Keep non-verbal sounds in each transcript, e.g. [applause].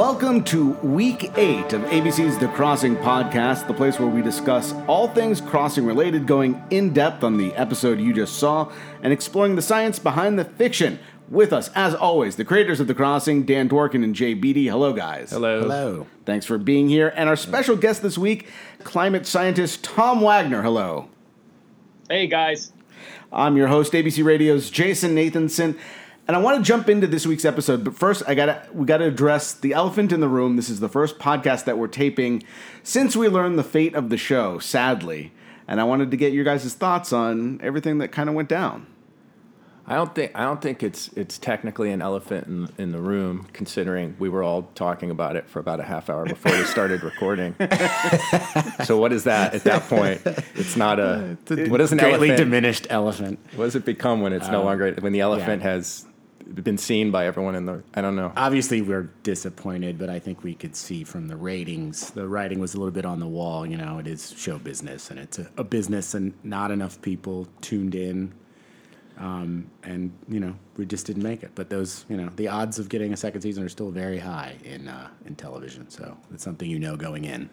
Welcome to week eight of ABC's The Crossing podcast, the place where we discuss all things crossing related, going in depth on the episode you just saw, and exploring the science behind the fiction. With us, as always, the creators of The Crossing, Dan Dworkin and Jay Beattie. Hello, guys. Hello. Hello. Thanks for being here. And our special guest this week, climate scientist Tom Wagner. Hello. Hey guys. I'm your host, ABC Radio's Jason Nathanson, and I want to jump into this week's episode. But first, I gotta we gotta address the elephant in the room. This is the first podcast that we're taping since we learned the fate of the show, sadly. And I wanted to get your guys' thoughts on everything that kind of went down. I don't think I don't think it's it's technically an elephant in, in the room, considering we were all talking about it for about a half hour before we started recording. [laughs] so what is that at that point? It's not a what does an Greatly elephant? diminished elephant. what does it become when it's no longer when the elephant yeah. has been seen by everyone in the? I don't know. Obviously, we're disappointed, but I think we could see from the ratings, the writing was a little bit on the wall. You know, it is show business, and it's a, a business, and not enough people tuned in. Um, and you know, we just didn't make it. But those, you know, the odds of getting a second season are still very high in uh, in television. So it's something you know going in.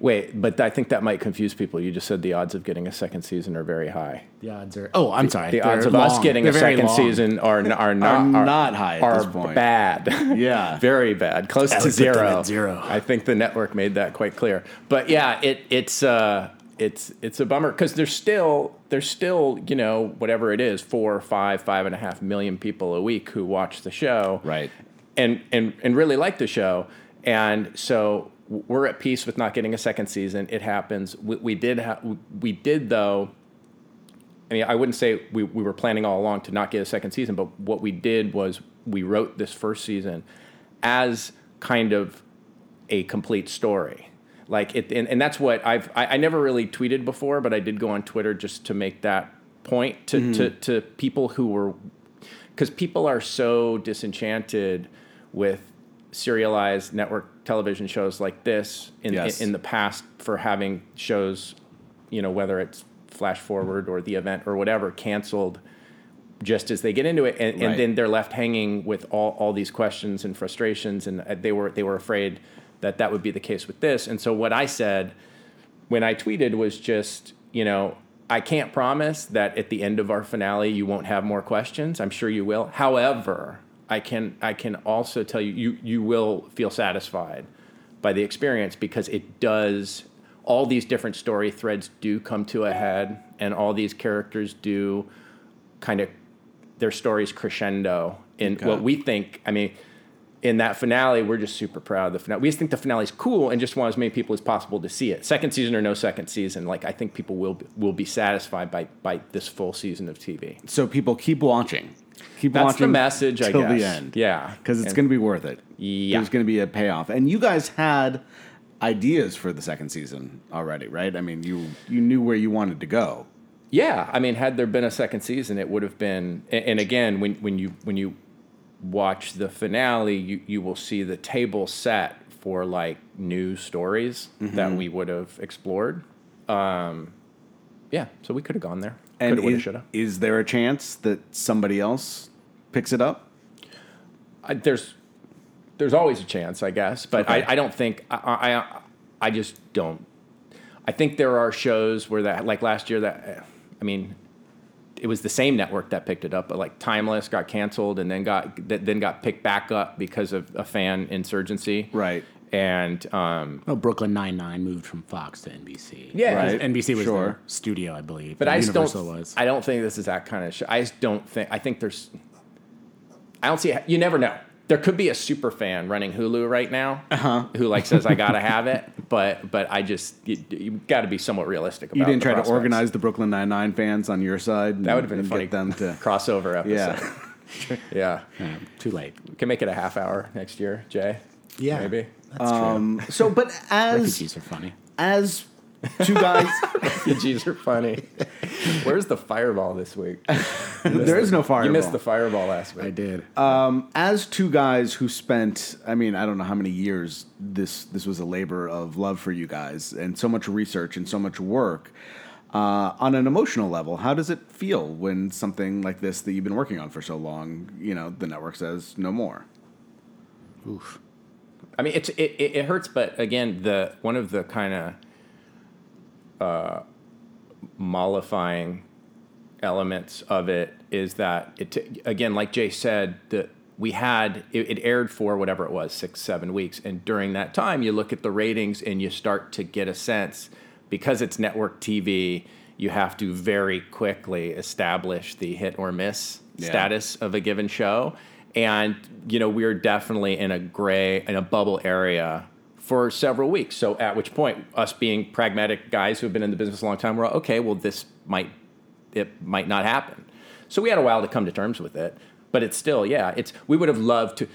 Wait, but I think that might confuse people. You just said the odds of getting a second season are very high. The odds are. Oh, I'm sorry. The odds they're of us getting They're a second long. season are are [laughs] not Are not high at are this point. Bad. [laughs] Yeah. [laughs] very bad. Close to would put them zero. zero. I think the network made that quite clear. But yeah, it it's uh it's it's a bummer because there's still there's still you know whatever it is four five five and a half million people a week who watch the show Right. and and and really like the show. And so we're at peace with not getting a second season. It happens. We, we did ha- we did though. I mean, I wouldn't say we, we were planning all along to not get a second season, but what we did was we wrote this first season as kind of a complete story. Like it, and, and that's what I've I, I never really tweeted before, but I did go on Twitter just to make that point to mm-hmm. to, to people who were because people are so disenchanted with serialized network television shows like this in, Yes. in, in the past for having shows, you know, whether it's Flash Forward or the event or whatever, canceled just as they get into it, and, Right. and then they're left hanging with all, all these questions and frustrations, and uh, they were they were afraid that that would be the case with this. And so what I said when I tweeted was just, you know, I can't promise that at the end of our finale you won't have more questions. I'm sure you will. However, I can I can also tell you you you will feel satisfied by the experience because it does all these different story threads do come to a head and all these characters do kind of their stories crescendo in Okay. what we think I mean in that finale, we're just super proud of the finale. We just think the finale is cool and just want as many people as possible to see it. Second season or no second season, like I think people will will be satisfied by by this full season of TV. So people keep watching. Keep That's watching the message, I till guess. the end. Yeah, Because it's going to be worth it. Yeah. There's going to be a payoff. And you guys had ideas for the second season already, right? I mean, you you knew where you wanted to go. Yeah, I mean, had there been a second season, it would have been. And and again, when when you when you watch the finale, you you will see the table set for like new stories Mm-hmm. that we would have explored. Um, yeah, so we could have gone there. And is, shoulda. is there a chance that somebody else picks it up? I, there's there's always a chance, I guess, but Okay. I, I don't think I, I I just don't. I think there are shows where that like last year that I mean, it was the same network that picked it up, but like Timeless got canceled and then got that then got picked back up because of a fan insurgency, Right. And um, Well, Brooklyn Nine Nine moved from Fox to NBC. Yeah. Right. NBC was Sure. their studio, I believe. but I just Universal don't. was. I don't think this is that kind of show. I just don't think. I think there's. I don't see. You never know. There could be a super fan running Hulu right now Uh-huh. who like says I gotta have it, [laughs] but but I just you, you got to be somewhat realistic. About You didn't the try to organize the Brooklyn Nine Nine fans on your side. That would have been a and funny get them to. crossover episode. Yeah. [laughs] [laughs] yeah, Yeah, too late. we can make it a half hour next year, Jay. Yeah, maybe. that's Um, so, but as Refugees are funny. as two guys, [laughs] Refugees are funny. Where's the fireball this week? there is no fireball. You missed the fireball last week. I did. Um, as two guys who spent, I mean, I don't know how many years this this was a labor of love for you guys, and so much research and so much work. Uh, on an emotional level, how does it feel when something like this that you've been working on for so long, you know, the network says no more? Oof. I mean, it's it, it, it hurts, but again, the one of the kind of uh, mollifying elements of it is that it again, like Jay said, that we had it, it aired for whatever it was six seven weeks, and during that time, you look at the ratings and you start to get a sense because it's network TV. You have to very quickly establish the hit or miss Yeah. status of a given show, and you know we're definitely in a gray in a bubble area for several weeks. So at which point, us being pragmatic guys who have been in the business a long time, we're okay. Well, this might it might not happen. So we had a while to come to terms with it, but it's still yeah. It's we would have loved to.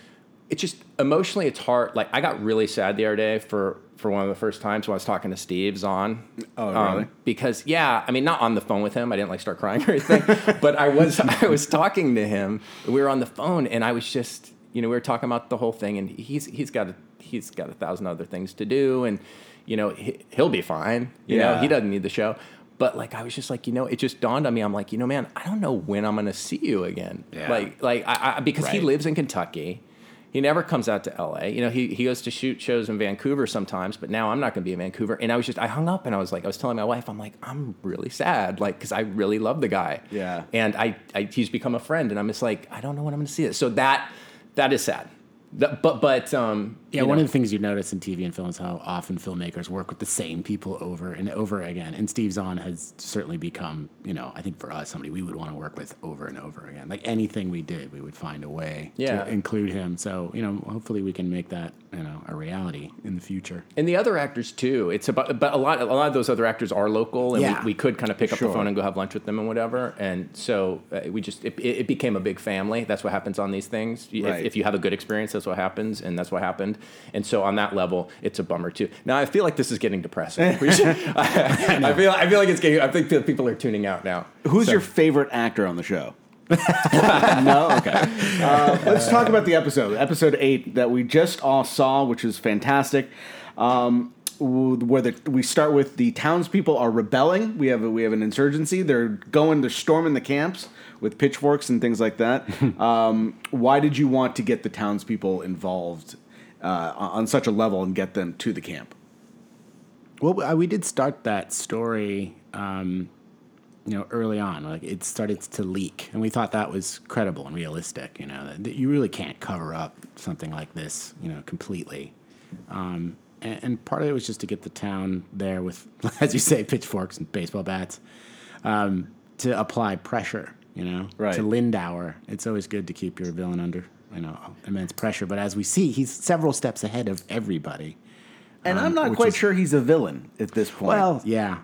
It's just emotionally, it's hard. Like I got really sad the other day for for one of the first times when I was talking to Steve Zahn. Oh, um, really? because yeah, I mean, not on the phone with him. I didn't like start crying or anything, [laughs] but I was [laughs] I was talking to him. We were on the phone, and I was just you know we were talking about the whole thing, and he's he's got a, he's got a thousand other things to do, and you know he, he'll be fine. You know he doesn't need the show. But like I was just like you know it just dawned on me. I'm like you know man I don't know when I'm gonna see you again. Yeah. Like like I, I because he lives in Kentucky. He never comes out to LA. You know, he, he goes to shoot shows in Vancouver sometimes, but now I'm not going to be in Vancouver. And I was just, I hung up and I was like, I was telling my wife, I'm like, I'm really sad, like, because I really love the guy. Yeah. And I, I, he's become a friend, and I'm just like, I don't know when I'm going to see it. So that, that is sad. That, but, but, um, Yeah, one know, of the things you notice in TV and film is how often filmmakers work with the same people over and over again. And Steve Zahn has certainly become, you know, I think for us, somebody we would want to work with over and over again. Like anything we did, we would find a way Yeah. to include him. So, you know, hopefully we can make that, you know, a reality in the future. and the other actors too. It's about, but a lot, a lot of those other actors are local, and Yeah. we, we could kind of pick up Sure. the phone and go have lunch with them and whatever. And so uh, we just, it, it became a big family. That's what happens on these things. If, Right. if you have a good experience, that's what happens, and that's what happened. And so on that level, it's a bummer too. Now I feel like this is getting depressing. [laughs] Should- I, [laughs] I feel, I feel like it's getting. I think people are tuning out now. Who's So- your favorite actor on the show? No, okay. Uh, let's talk about the episode, episode eight that we just all saw, which is fantastic. Um, where the, we start with the townspeople are rebelling. We have a, we have an insurgency. They're going. They're storming the camps with pitchforks and things like that. [laughs] um, why did you want to get the townspeople involved uh, on such a level and get them to the camp? Well, uh, we did start that story, um, you know, early on. Like it started to leak, and we thought that was credible and realistic. You know, that, you really can't cover up something like this, you know, completely. Um, and, and part of it was just to get the town there with, [laughs] as you say, pitchforks and baseball bats, um, to apply pressure. You know, Right. to Lindauer. It's always good to keep your villain under, you know, immense pressure. But as we see, he's several steps ahead of everybody. And Um, I'm not quite is- sure he's a villain at this point. Well, yeah.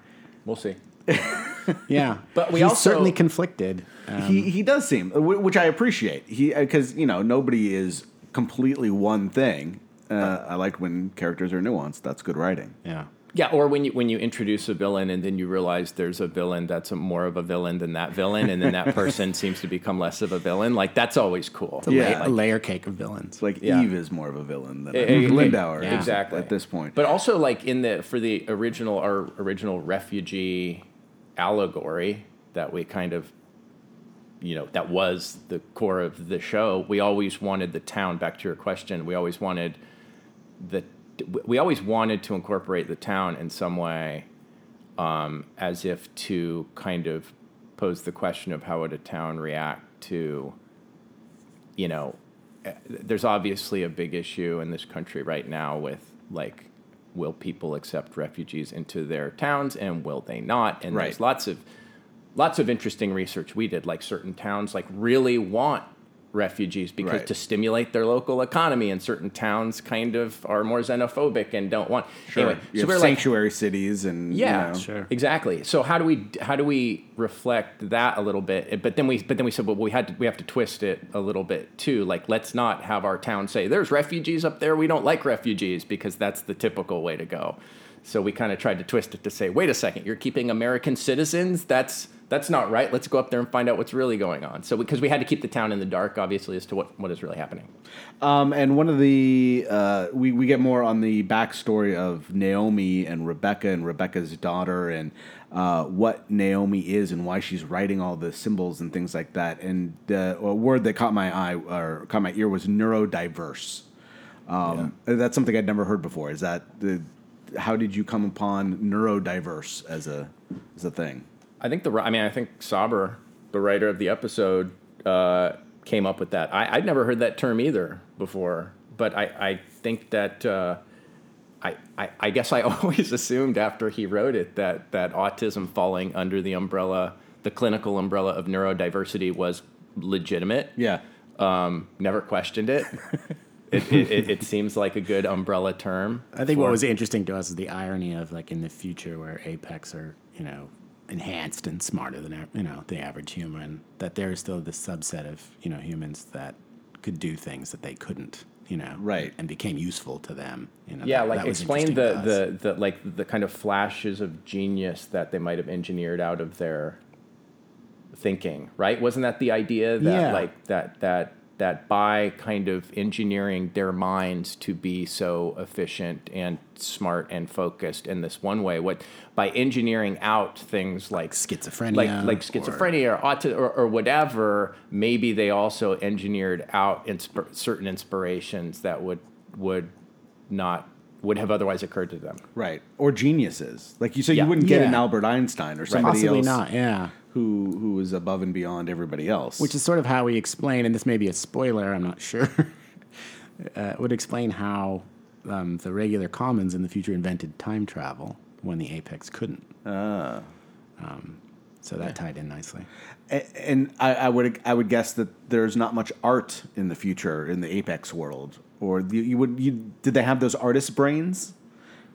We'll see. [laughs] [laughs] Yeah, But we He's also- certainly conflicted. Um, he he does seem, which I appreciate. He because you know nobody is completely one thing. Uh, I like when characters are nuanced. That's good writing. yeah, Yeah, or when you when you introduce a villain and then you realize there's a villain that's a, more of a villain than that villain, and then that [laughs] person seems to become less of a villain. Like that's always cool. a, Yeah. la- a layer cake of villains. Like Yeah. Eve is more of a villain than Eh, eh, Lindauer. yeah. exactly at this point. But also like in the for the original our original refugee allegory that we kind of you know that was the core of the show. We always wanted the town. Back to your question, we always wanted the we always wanted to incorporate the town in some way, um, as if to kind of pose the question of how would a town react to, you know, eh, there's obviously a big issue in this country right now with like, will people accept refugees into their towns and will they not? And Right. there's lots of lots of interesting research we did. Like certain towns like really want refugees because Right. to stimulate their local economy, and certain towns kind of are more xenophobic and don't want. Anyway, you so have we're like, sanctuary cities and yeah, you know, Sure. exactly. So how do we how do we reflect that a little bit? But then we but then we said, well, we had to, we have to twist it a little bit too. Like, let's not have our town say there's refugees up there. We don't like refugees because that's the typical way to go. So we kind of tried to twist it to say, wait a second, you're keeping American citizens. That's that's not right. Let's go up there and find out what's really going on. So because we had to keep the town in the dark, obviously, as to what what is really happening. Um, and one of the uh, we we get more on the backstory of Naomi and Rebecca and Rebecca's daughter and uh, what Naomi is and why she's writing all the symbols and things like that. And the a word that caught my eye or caught my ear was neurodiverse. Um, That's something I'd never heard before. Is that the how did you come upon neurodiverse as a as a thing? I think the I mean I think Sauber, the writer of the episode, uh, came up with that. I, I'd never heard that term either before, but I, I think that uh, I, I I guess I [laughs] always assumed after he wrote it that that autism falling under the umbrella, the clinical umbrella of neurodiversity was legitimate. Yeah. Um, never questioned it. [laughs] it, it, it, [laughs] seems like a good umbrella term. I think what was interesting to us is the irony of like in the future where apex are you know enhanced and smarter than you know the average human that there is still this subset of you know humans that could do things that they couldn't you know Right. and became useful to them you know Yeah, that- like that explain the, the, the like the kind of flashes of genius that they might have engineered out of their thinking, right? Wasn't that the idea that Yeah. like that that that by kind of engineering their minds to be so efficient and smart and focused in this one way, what by engineering out things like schizophrenia like like or- schizophrenia or autism or, or whatever, maybe they also engineered out insp- certain inspirations that would would not would have otherwise occurred to them. Right. Or geniuses. Like you said, Yeah. you wouldn't get Yeah. an Albert Einstein or somebody possibly else not yeah who who is above and beyond everybody else. which is sort of how we explain, and this may be a spoiler, I'm not sure, [laughs] uh, would explain how um, the regular commons in the future invented time travel when the apex couldn't. Ah. Um, so that tied in nicely. A- and I, I would I would guess that there's not much art in the future in the Apex world. Or you, you would you did they have those artist brains?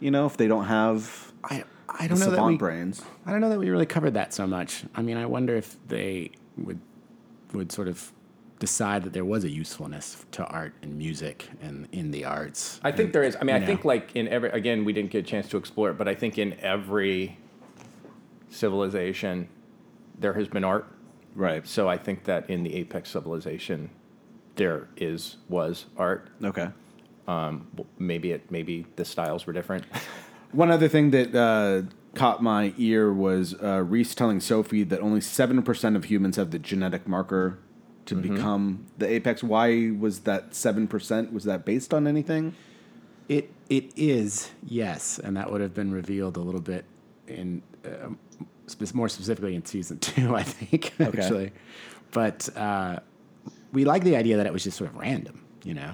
You know, if they don't have I, I don't know that we, brains. I don't know that we really covered that so much. I mean, I wonder if they would would sort of decide that there was a usefulness to art and music and in the arts. I think there is. I mean, I you think like in every again, we didn't get a chance to explore it, but I think in every civilization there has been art. Right. So I think that in the apex civilization there is was art. Okay. Um, maybe it maybe the styles were different. [laughs] One other thing that uh, caught my ear was uh, Reese telling Sophie that only seven percent of humans have the genetic marker to Mm-hmm. become the apex. Why was that seven percent? Was that based on anything? It it is yes, and that would have been revealed a little bit in uh, more specifically in season [laughs] two, I think actually. But uh, we like the idea that it was just sort of random, you know,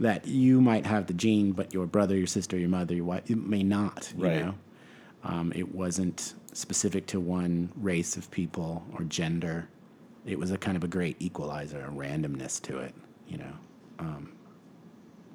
that you might have the gene, but your brother, your sister, your mother, your wife, it may not. You Right. know, um, it wasn't specific to one race of people or gender. It was a kind of a great equalizer, a randomness to it, you know.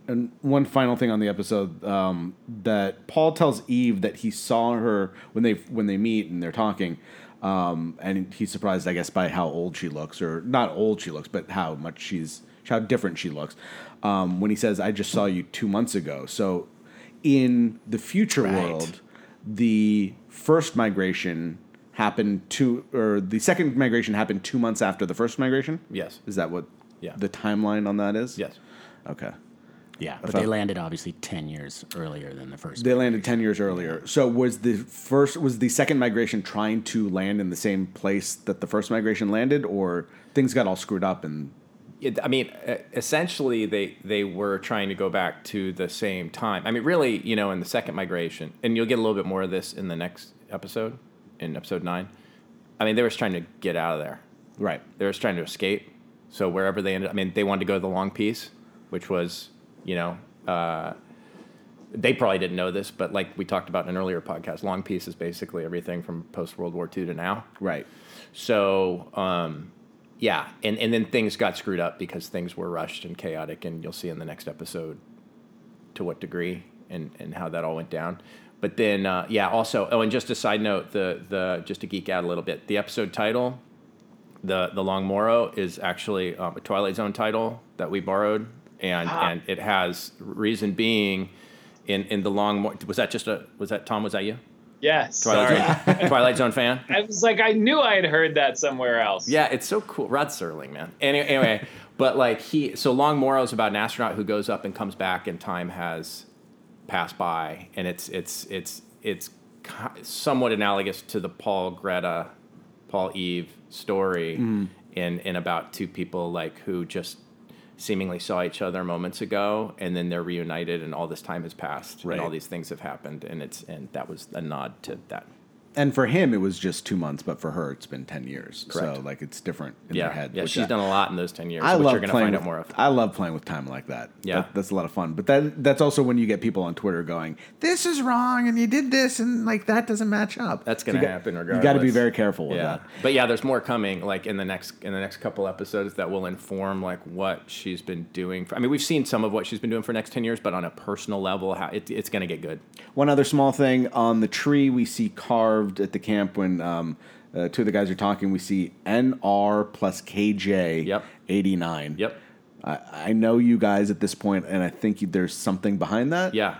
And one final thing on the episode um, that Paul tells Eve that he saw her when they when they meet and they're talking, um, and he's surprised, I guess, by how old she looks, or not old she looks, but how much she's how different she looks. Um, when he says, "I just saw you two months ago," so in the future Right. world, the first migration happened two, or the second migration happened two months after the first migration. yes. Is that what? Yeah. The timeline on that is. Yes. Okay. Yeah, but thought- they landed obviously ten years earlier than the first. They landed ten years earlier. So was the first was the second migration trying to land in the same place that the first migration landed, or things got all screwed up and it, I mean, essentially, they they were trying to go back to the same time. I mean, really, you know, in the second migration, and you'll get a little bit more of this in the next episode, in episode nine. I mean, they were trying to get out of there. right? They were trying to escape. So wherever they ended, I mean, they wanted to go to the long peace, which was, you know, uh, they probably didn't know this, but like we talked about in an earlier podcast, long peace is basically everything from post World War II to now. Right. So, um, yeah, and, and then things got screwed up because things were rushed and chaotic, and you'll see in the next episode to what degree and, and how that all went down. But then, uh, yeah, also, oh, and just a side note, the the just to geek out a little bit, the episode title, the the Long Morrow, is actually um, a Twilight Zone title that we borrowed, and and it has reason being, in in the Long Morrow, was that just a was that Tom? Was that you? Yes. Twilight Sorry. Zone, [laughs] Twilight Zone fan? I was like, I knew I had heard that somewhere else. Yeah, it's so cool. Rod Serling, man. Anyway, anyway but like he, so Long Morrow is about an astronaut who goes up and comes back, and time has passed by, and it's it's it's it's somewhat analogous to the Paul Greta, Paul Eve story, mm. in in about two people like who just seemingly saw each other moments ago, and then they're reunited, and all this time has passed, Right. and all these things have happened, and it's and that was a nod to that. And for him, it was just two months, but for her, it's been ten years. Correct. So like it's different in Yeah, their head. yeah, she's I- done a lot in those ten years, I which love you're going to playing find with, out more of. I love playing with time like that. Yeah. That- that's a lot of fun. But that that's also when you get people on Twitter going, "This is wrong," and you did this, and like that doesn't match up. That's gonna got- happen You regardless. got to be very careful with yeah, that. but yeah, there's more coming. Like in the next in the next couple episodes that will inform like what she's been doing. For, I mean, we've seen some of what she's been doing for the next ten years, but on a personal level, how it, it's going to get good. One other small thing on the tree we see carved at the camp when um, uh, two of the guys are talking. We see NR plus KJ Yep. eighty nine. Yep. I, I know you guys at this point, and I think you- there's something behind that. Yeah.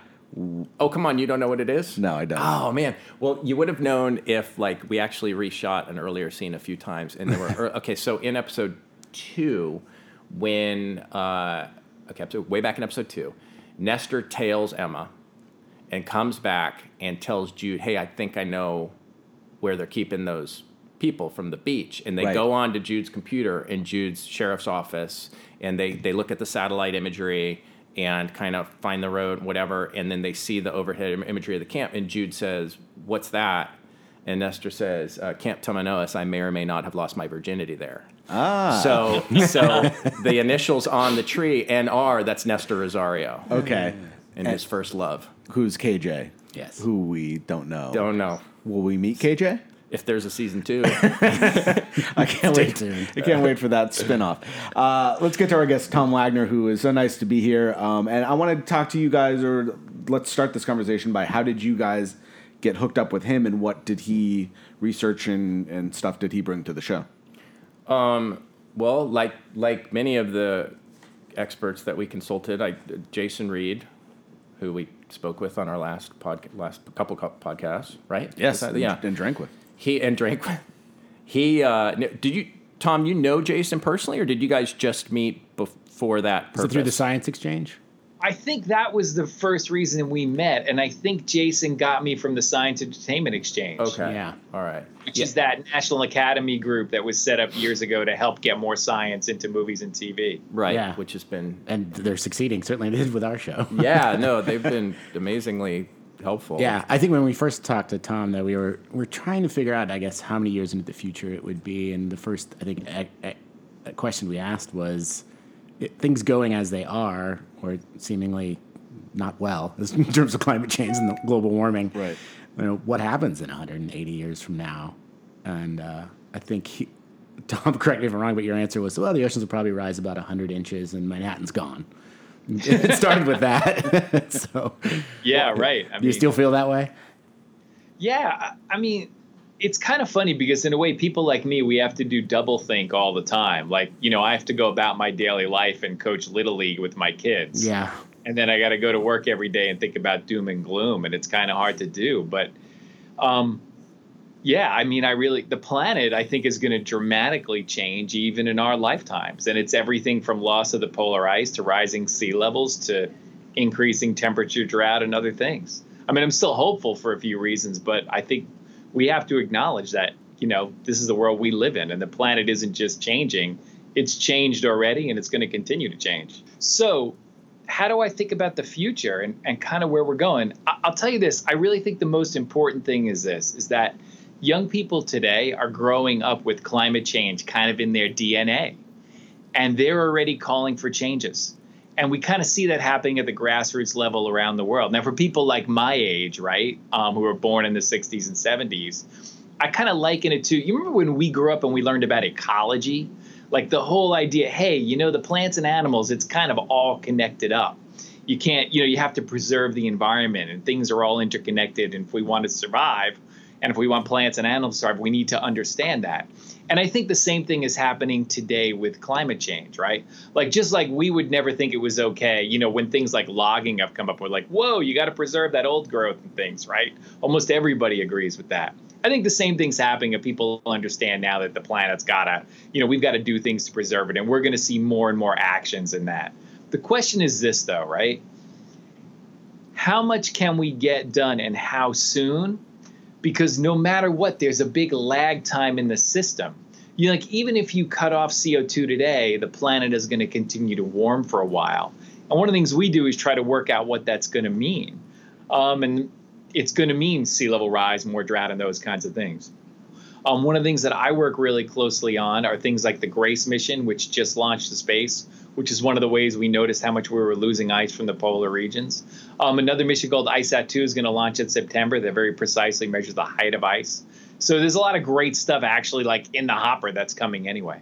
Oh come on, you don't know what it is? No, I don't. Oh man. Well, you would have known if like we actually reshot an earlier scene a few times, and there were [laughs] er, okay. So in episode two, when uh, okay, episode, way back in episode two, Nestor tails Emma, and comes back and tells Jude, "Hey, I think I know where they're keeping those people from the beach." And they Right. go on to Jude's computer in Jude's sheriff's office, and they they look at the satellite imagery and kind of find the road, whatever, and then they see the overhead im- imagery of the camp. And Jude says, "What's that?" And Nestor says, uh, "Camp Tomanoas. I may or may not have lost my virginity there." Ah. So, [laughs] so the initials on the tree NR. That's Nestor Rosario Okay. and his first love. Who's KJ? Yes. Who we don't know. Don't know Will we meet KJ? if there's a season two. [laughs] I can't Stay wait. tuned. I can't wait for that spinoff. Uh, let's get to our guest, Tom Wagner, who is so nice to be here. Um, and I want to talk to you guys, or let's start this conversation by how did you guys get hooked up with him, and what did he research and, and stuff did he bring to the show? Well, like like many of the experts that we consulted, I Jason Reed, who we spoke with on our last pod, last couple co- podcasts, right? Yes, Uh, and, yeah. and drank with. He and drank with. He uh, did you Tom? You know Jason personally, or did you guys just meet before that? Purpose? it through the science exchange? I think that was the first reason we met, and I think Jason got me from the Science Entertainment Exchange. Okay. Yeah. All right. Which is that National Academy group that was set up years ago to help get more science into movies and TV. right? Yeah. Which has been And they're succeeding. Certainly they did with our show. yeah. [laughs] No, they've been amazingly helpful. Yeah, I think when we first talked to Tom, that we were we're trying to figure out, I guess, how many years into the future it would be. And the first, I think, a, a, a question we asked was, it, things going as they are, or seemingly not well, [laughs] in terms of climate change and the global warming. Right. You know, what happens in 180 years from now? And uh, I think he, Tom, [laughs] correct me if I'm wrong, but your answer was, well, the oceans will probably rise about 100 inches, and Manhattan's gone. [laughs] it started with that. so, Yeah, right. I do you still feel that way? Yeah, I I mean, it's kind of funny because in a way, people like me, we have to do double think all the time. Like, you know, I have to go about my daily life and coach little league with my kids. Yeah. and then I got to go to work every day and think about doom and gloom, and it's kind of hard to do. But, um, yeah, I mean, I really the planet I think is going to dramatically change even in our lifetimes, and it's everything from loss of the polar ice to rising sea levels to increasing temperature, drought, and other things. I mean, I'm still hopeful for a few reasons, but I think we have to acknowledge that you know this is the world we live in, and the planet isn't just changing; it's changed already, and it's going to continue to change. So how do I think about the future and, and kind of where we're going? I'll tell you this. I really think the most important thing is this is that young people today are growing up with climate change kind of in their DNA. And they're already calling for changes. And we kind of see that happening at the grassroots level around the world. Now, for people like my age, right, um, who were born in the 60s and 70s, I kind of liken it to you remember when we grew up and we learned about ecology? Like the whole idea, hey, you know, the plants and animals, it's kind of all connected up. You can't, you know, you have to preserve the environment and things are all interconnected. And if we want to survive, and if we want plants and animals to survive, we need to understand that. And I think the same thing is happening today with climate change, right? Like, just like we would never think it was okay, you know, when things like logging have come up, we're like, whoa, you got to preserve that old growth and things, right? Almost everybody agrees with that. I think the same thing's happening if people understand now that the planet's got to, you know, we've got to do things to preserve it. And we're going to see more and more actions in that. The question is this, though, right? How much can we get done and how soon? Because no matter what, there's a big lag time in the system. you like even if you cut off CO2 today, the planet is going to continue to warm for a while. And one of the things we do is try to work out what that's going to mean. Um, and it's going to mean sea level rise, more drought, and those kinds of things. Um, one of the things that I work really closely on are things like the GRACE mission, which just launched to space, which is one of the ways we noticed how much we were losing ice from the polar regions. Um, another mission called ICESat-2 is going to launch in September that very precisely measures the height of ice. So there's a lot of great stuff actually like in the hopper that's coming anyway.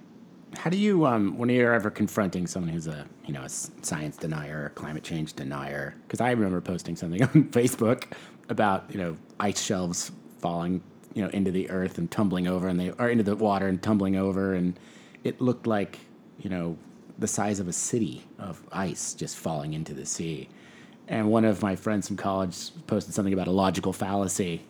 How do you, um, when you're ever confronting someone who's a, you know, a science denier, climate change denier? Because I remember posting something [laughs] on Facebook about, you know, ice shelves falling, you know, into the earth and tumbling over, and they are into the water and tumbling over, and it looked like, you know, the size of a city of ice just falling into the sea. And one of my friends from college posted something about a logical fallacy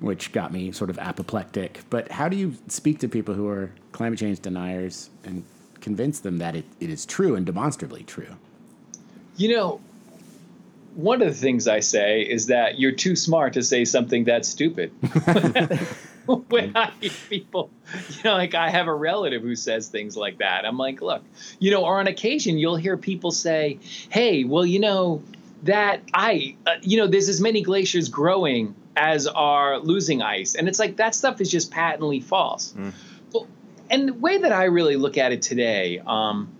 which got me sort of apoplectic. But how do you speak to people who are climate change deniers and convince them that it, it is true and demonstrably true? You know, one of the things I say is that you're too smart to say something that's stupid. [laughs] [laughs] when I hear people, you know, like I have a relative who says things like that. I'm like, look, you know, or on occasion you'll hear people say, hey, well, you know, that I, uh, you know, there's as many glaciers growing as are losing ice. And it's like that stuff is just patently false. Mm. Well, and the way that I really look at it today, um,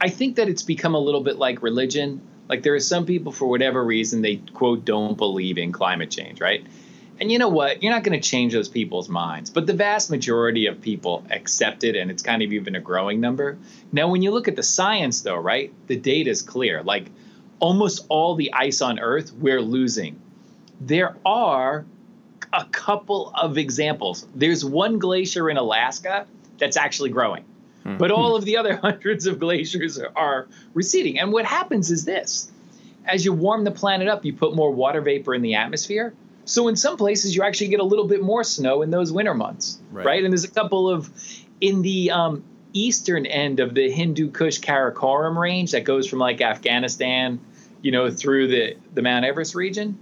I think that it's become a little bit like religion. Like there are some people, for whatever reason, they quote don't believe in climate change, right? And you know what? You're not going to change those people's minds, but the vast majority of people accept it, and it's kind of even a growing number. Now, when you look at the science, though, right, the data is clear. Like almost all the ice on Earth, we're losing there are a couple of examples. There's one glacier in Alaska that's actually growing, mm-hmm. but all of the other [laughs] hundreds of glaciers are, are receding. And what happens is this as you warm the planet up, you put more water vapor in the atmosphere. So in some places, you actually get a little bit more snow in those winter months, right? right? And there's a couple of in the um, eastern end of the Hindu Kush Karakoram range that goes from like Afghanistan, you know, through the the Mount Everest region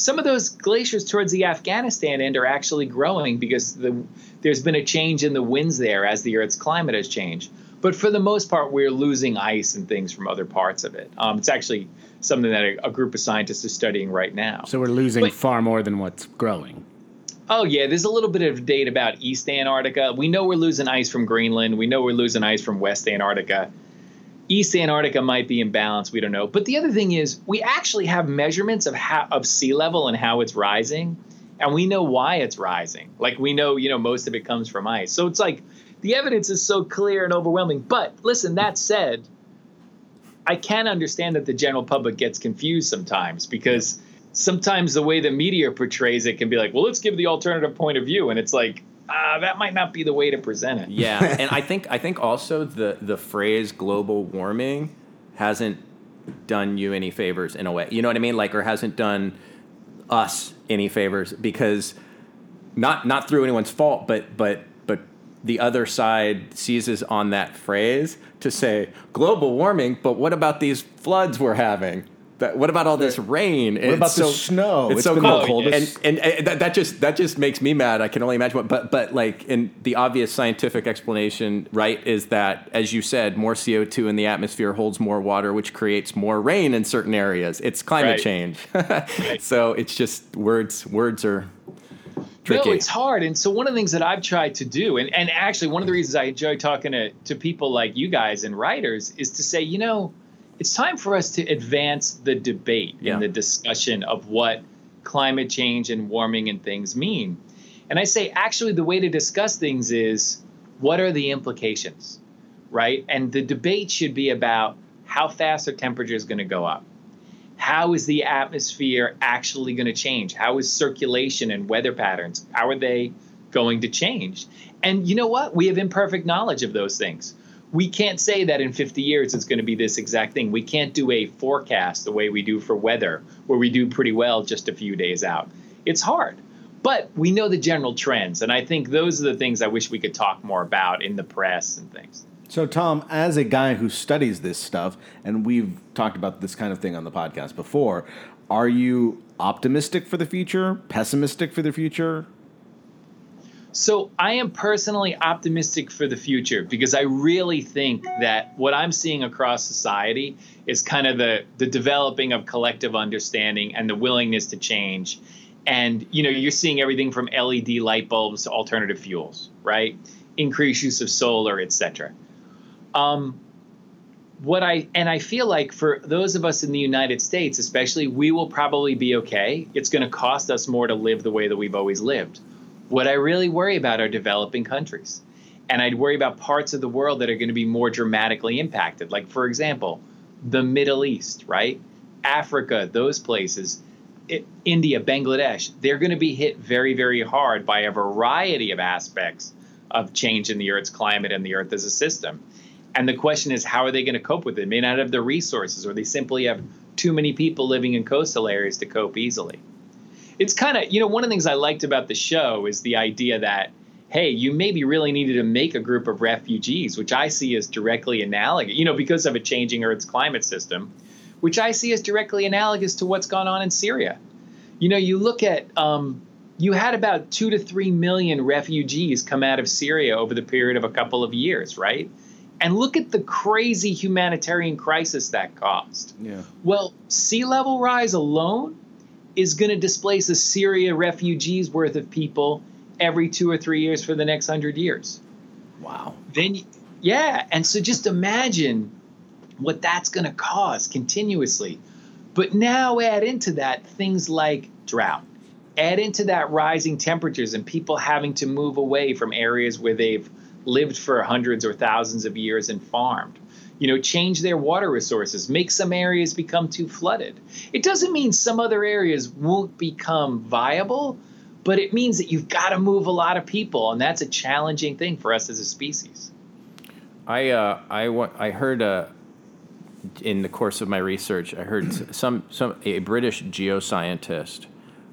some of those glaciers towards the Afghanistan end are actually growing because the, there's been a change in the winds there as the Earth's climate has changed. But for the most part, we're losing ice and things from other parts of it. Um, it's actually something that a, a, group of scientists is studying right now. So we're losing but, far more than what's growing. Oh yeah, there's a little bit of data about East Antarctica. We know we're losing ice from Greenland. We know we're losing ice from West Antarctica. East Antarctica might be in balance. We don't know. But the other thing is, we actually have measurements of how of sea level and how it's rising, and we know why it's rising. Like we know, you know, most of it comes from ice. So it's like the evidence is so clear and overwhelming. But listen, that said, I can understand that the general public gets confused sometimes because sometimes the way the media portrays it can be like, well, let's give the alternative point of view, and it's like uh, that might not be the way to present it. Yeah, [laughs] and I think I think also the the phrase global warming hasn't done you any favors in a way. You know what I mean? Like, or hasn't done us any favors because not not through anyone's fault, but but but the other side seizes on that phrase to say global warming. But what about these floods we're having? that, what about all this rain? What about so, the snow? It's, it's so cold, coldest. and, and, and that, that, just that just makes me mad. I can only imagine. What, but but like, in the obvious scientific explanation, right, is that as you said, more CO two in the atmosphere holds more water, which creates more rain in certain areas. It's climate right. change. [laughs] right. So it's just words. Words are Tricky. No, it's hard. And so one of the things that I've tried to do, and, and actually one of the reasons I enjoy talking to, to people like you guys and writers is to say, you know, it's time for us to advance the debate yeah. and the discussion of what climate change and warming and things mean. And I say, actually, the way to discuss things is what are the implications, right? And the debate should be about how fast are temperatures going to go up? How is the atmosphere actually going to change? How is circulation and weather patterns? How are they going to change? And you know what? We have imperfect knowledge of those things we can't say that in 50 years it's going to be this exact thing. We can't do a forecast the way we do for weather, where we do pretty well just a few days out. It's hard, but we know the general trends. And I think those are the things I wish we could talk more about in the press and things. So, Tom, as a guy who studies this stuff, and we've talked about this kind of thing on the podcast before, are you optimistic for the future, pessimistic for the future? So I am personally optimistic for the future because I really think that what I'm seeing across society is kind of the the developing of collective understanding and the willingness to change. And you know, you're seeing everything from LED light bulbs to alternative fuels, right? Increased use of solar, etc. Um, what I and I feel like for those of us in the United States, especially, we will probably be okay. It's going to cost us more to live the way that we've always lived what I really worry about are developing countries. And I'd worry about parts of the world that are going to be more dramatically impacted. Like, for example, the Middle East, right? Africa, those places, it, India, Bangladesh, they're going to be hit very, very hard by a variety of aspects of change in the Earth's climate and the Earth as a system. And the question is, how are they going to cope with it? They may not have the resources, or they simply have too many people living in coastal areas to cope easily it's kind of you know one of the things I liked about the show is the idea that hey, you maybe really needed to make a group of refugees, which I see as directly analogous, you know, because of a changing Earth's climate system, which I see as directly analogous to what's gone on in Syria. You know, you look at um, you had about two to three million refugees come out of Syria over the period of a couple of years, right? And look at the crazy humanitarian crisis that caused. Yeah. Well, sea level rise alone is going to displace a Syria refugees worth of people every two or three years for the next hundred years. Wow. Then, yeah, and so just imagine what that's going to cause continuously. But now add into that things like drought. Add into that rising temperatures and people having to move away from areas where they've lived for hundreds or thousands of years and farmed you know, change their water resources, make some areas become too flooded. It doesn't mean some other areas won't become viable, but it means that you've got to move a lot of people, and that's a challenging thing for us as a species. I uh, I I heard uh, in the course of my research, I heard some some a British geoscientist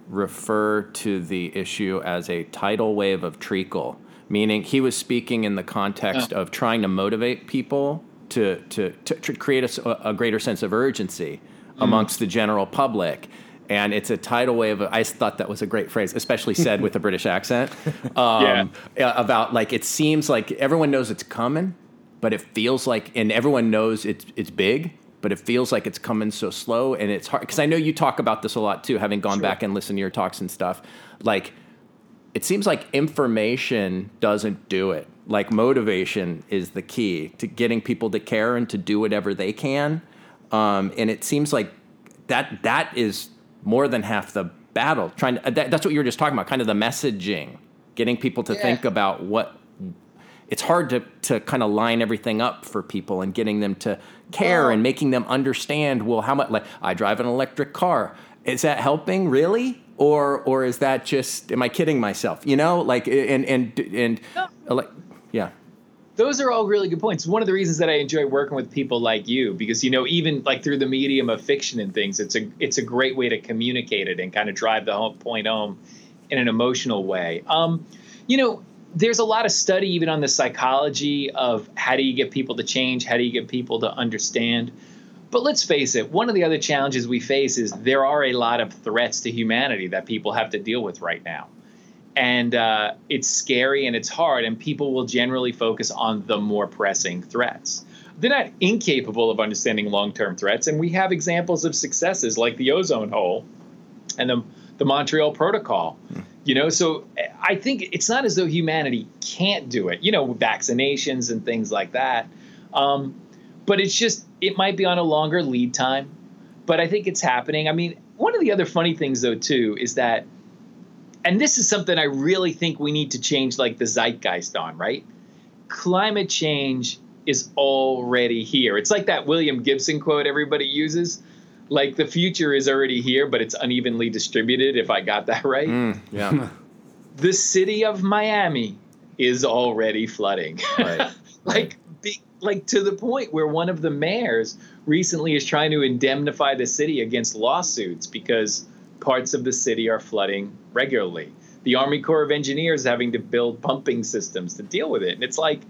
refer to the issue as a tidal wave of treacle, meaning he was speaking in the context of trying to motivate people to, to, to, create a, a, greater sense of urgency mm. amongst the general public. And it's a tidal wave. Of, I thought that was a great phrase, especially said with a British accent. [laughs] Um, yeah. About like it seems like everyone knows it's coming, but it feels like, and everyone knows it's it's big, but it feels like it's coming so slow, and it's hard. Because I know you talk about this a lot too, having gone sure. back and listened to your talks and stuff. Like, it seems like information doesn't do it like motivation is the key to getting people to care and to do whatever they can. Um, and it seems like that that is more than half the battle. Trying to, that, that's what you were just talking about, kind of the messaging, getting people to yeah. think about what. It's hard to to kind of line everything up for people and getting them to care and making them understand. Well, how much? Like I drive an electric car. Is that helping really? Or or is that just? Am I kidding myself? You know, like and and and. No. Yeah. Those are all really good points. One of the reasons that I enjoy working with people like you, because you know, even like through the medium of fiction and things, it's a it's a great way to communicate it and kind of drive the home, point home in an emotional way. Um, you know, there's a lot of study even on the psychology of how do you get people to change, how do you get people to understand. But let's face it, one of the other challenges we face is there are a lot of threats to humanity that people have to deal with right now. And uh, it's scary and it's hard and people will generally focus on the more pressing threats. They're not incapable of understanding long-term threats and we have examples of successes like the ozone hole and the, the montreal protocol. You know so i think it's not as though humanity can't do it you know vaccinations and things like that. Um, but it's just it might be on a longer lead time but i think it's happening i mean one of the other funny things though too is that and this is something I really think we need to change like the zeitgeist on, right? Climate change is already here. It's like that William Gibson quote everybody uses. Like the future is already here, but it's unevenly distributed, if I got that right. Mm, yeah. the city of Miami is already flooding. Right. [laughs] like be, like to the point where one of the mayors recently is trying to indemnify the city against lawsuits because parts of the city are flooding regularly. The Army Corps of Engineers having to build pumping systems to deal with it. And it's like,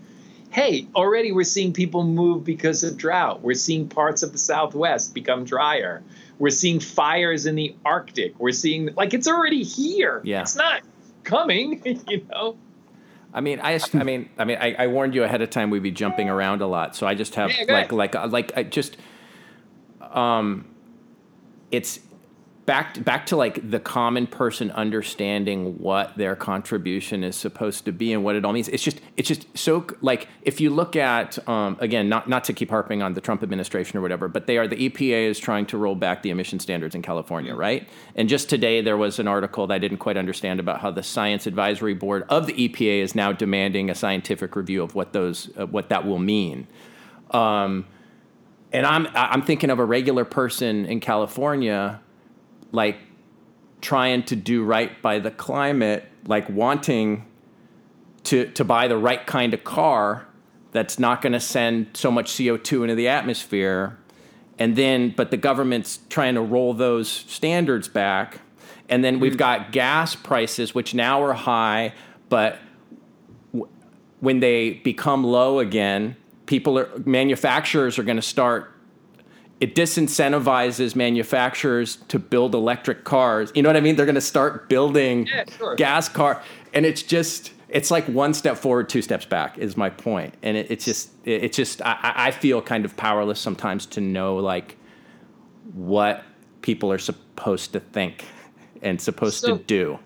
hey, already we're seeing people move because of drought. We're seeing parts of the Southwest become drier. We're seeing fires in the Arctic. We're seeing, like, it's already here. Yeah. It's not coming, [laughs] you know? I mean, I, I mean, I mean, I, I, warned you ahead of time we'd be jumping around a lot, so I just have yeah, like, like, like, like, I just, um, it's back back to like the common person understanding what their contribution is supposed to be and what it all means. It's just it's just so like if you look at um, again not not to keep harping on the Trump administration or whatever, but they are the EPA is trying to roll back the emission standards in California, right? And just today there was an article that I didn't quite understand about how the Science Advisory Board of the EPA is now demanding a scientific review of what those uh, what that will mean. Um, and I'm I'm thinking of a regular person in California like trying to do right by the climate, like wanting to to buy the right kind of car that's not going to send so much CO2 into the atmosphere. And then, but the government's trying to roll those standards back. And then we've hmm. got gas prices, which now are high, but w- when they become low again, people are manufacturers are going to start it disincentivizes manufacturers to build electric cars. You know what I mean? They're going to start building yeah, sure. gas car, and it's just it's like one step forward, two steps back. Is my point. and it, it's just it's just I, I feel kind of powerless sometimes to know like what people are supposed to think and supposed so, to do.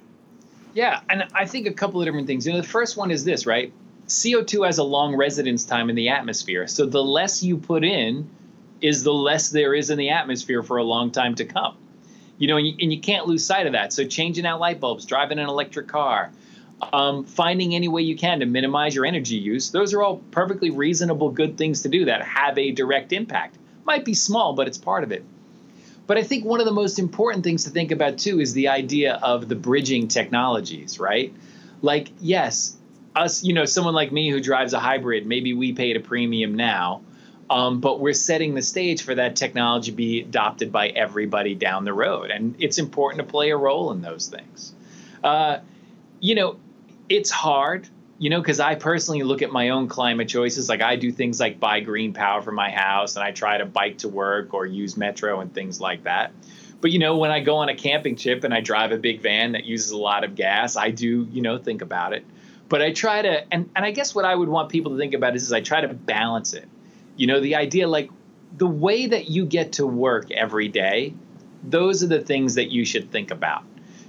Yeah, and I think a couple of different things. You know, the first one is this, right? CO2 has a long residence time in the atmosphere. So the less you put in, is the less there is in the atmosphere for a long time to come. You know, and you, and you can't lose sight of that. So changing out light bulbs, driving an electric car, um, finding any way you can to minimize your energy use, those are all perfectly reasonable, good things to do that have a direct impact. Might be small, but it's part of it. But I think one of the most important things to think about too is the idea of the bridging technologies, right? Like, yes, us, you know, someone like me who drives a hybrid, maybe we paid a premium now um, but we're setting the stage for that technology be adopted by everybody down the road. And it's important to play a role in those things. Uh, you know, it's hard, you know, because I personally look at my own climate choices. Like I do things like buy green power for my house and I try to bike to work or use metro and things like that. But, you know, when I go on a camping trip and I drive a big van that uses a lot of gas, I do, you know, think about it. But I try to, and, and I guess what I would want people to think about is, is I try to balance it you know, the idea like the way that you get to work every day, those are the things that you should think about.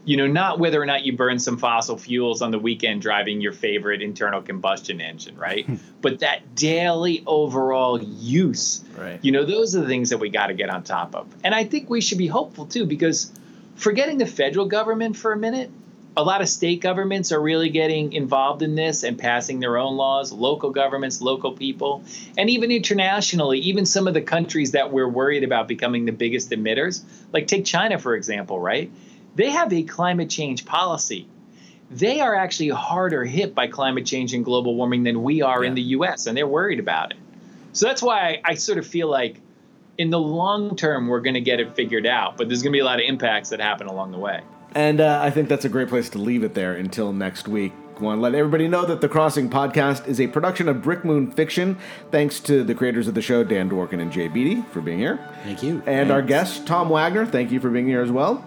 You know, not whether or not you burn some fossil fuels on the weekend driving your favorite internal combustion engine, right? Hmm. but that daily overall use. Right. You know, those are the things that we got to get on top of. And I think we should be hopeful too, because forgetting the federal government for a minute, a lot of state governments are really getting involved in this and passing their own laws, local governments, local people, and even internationally, even some of the countries that we're worried about becoming the biggest emitters, like take China, for example, right? They have a climate change policy. They are actually harder hit by climate change and global warming than we are yeah. in the US, and they're worried about it. So that's why I, I sort of feel like in the long term, we're going to get it figured out, but there's going to be a lot of impacts that happen along the way. And uh, I think that's a great place to leave it there until next week. I want to let everybody know that the Crossing podcast is a production of Brick Moon Fiction. Thanks to the creators of the show, Dan Dworkin and Jay Beattie, for being here. Thank you. And Thanks. our guest, Tom Wagner, thank you for being here as well.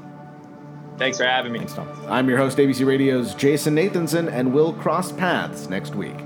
Thanks for having me. Thanks, Tom. I'm your host, ABC Radio's Jason Nathanson, and we'll cross paths next week.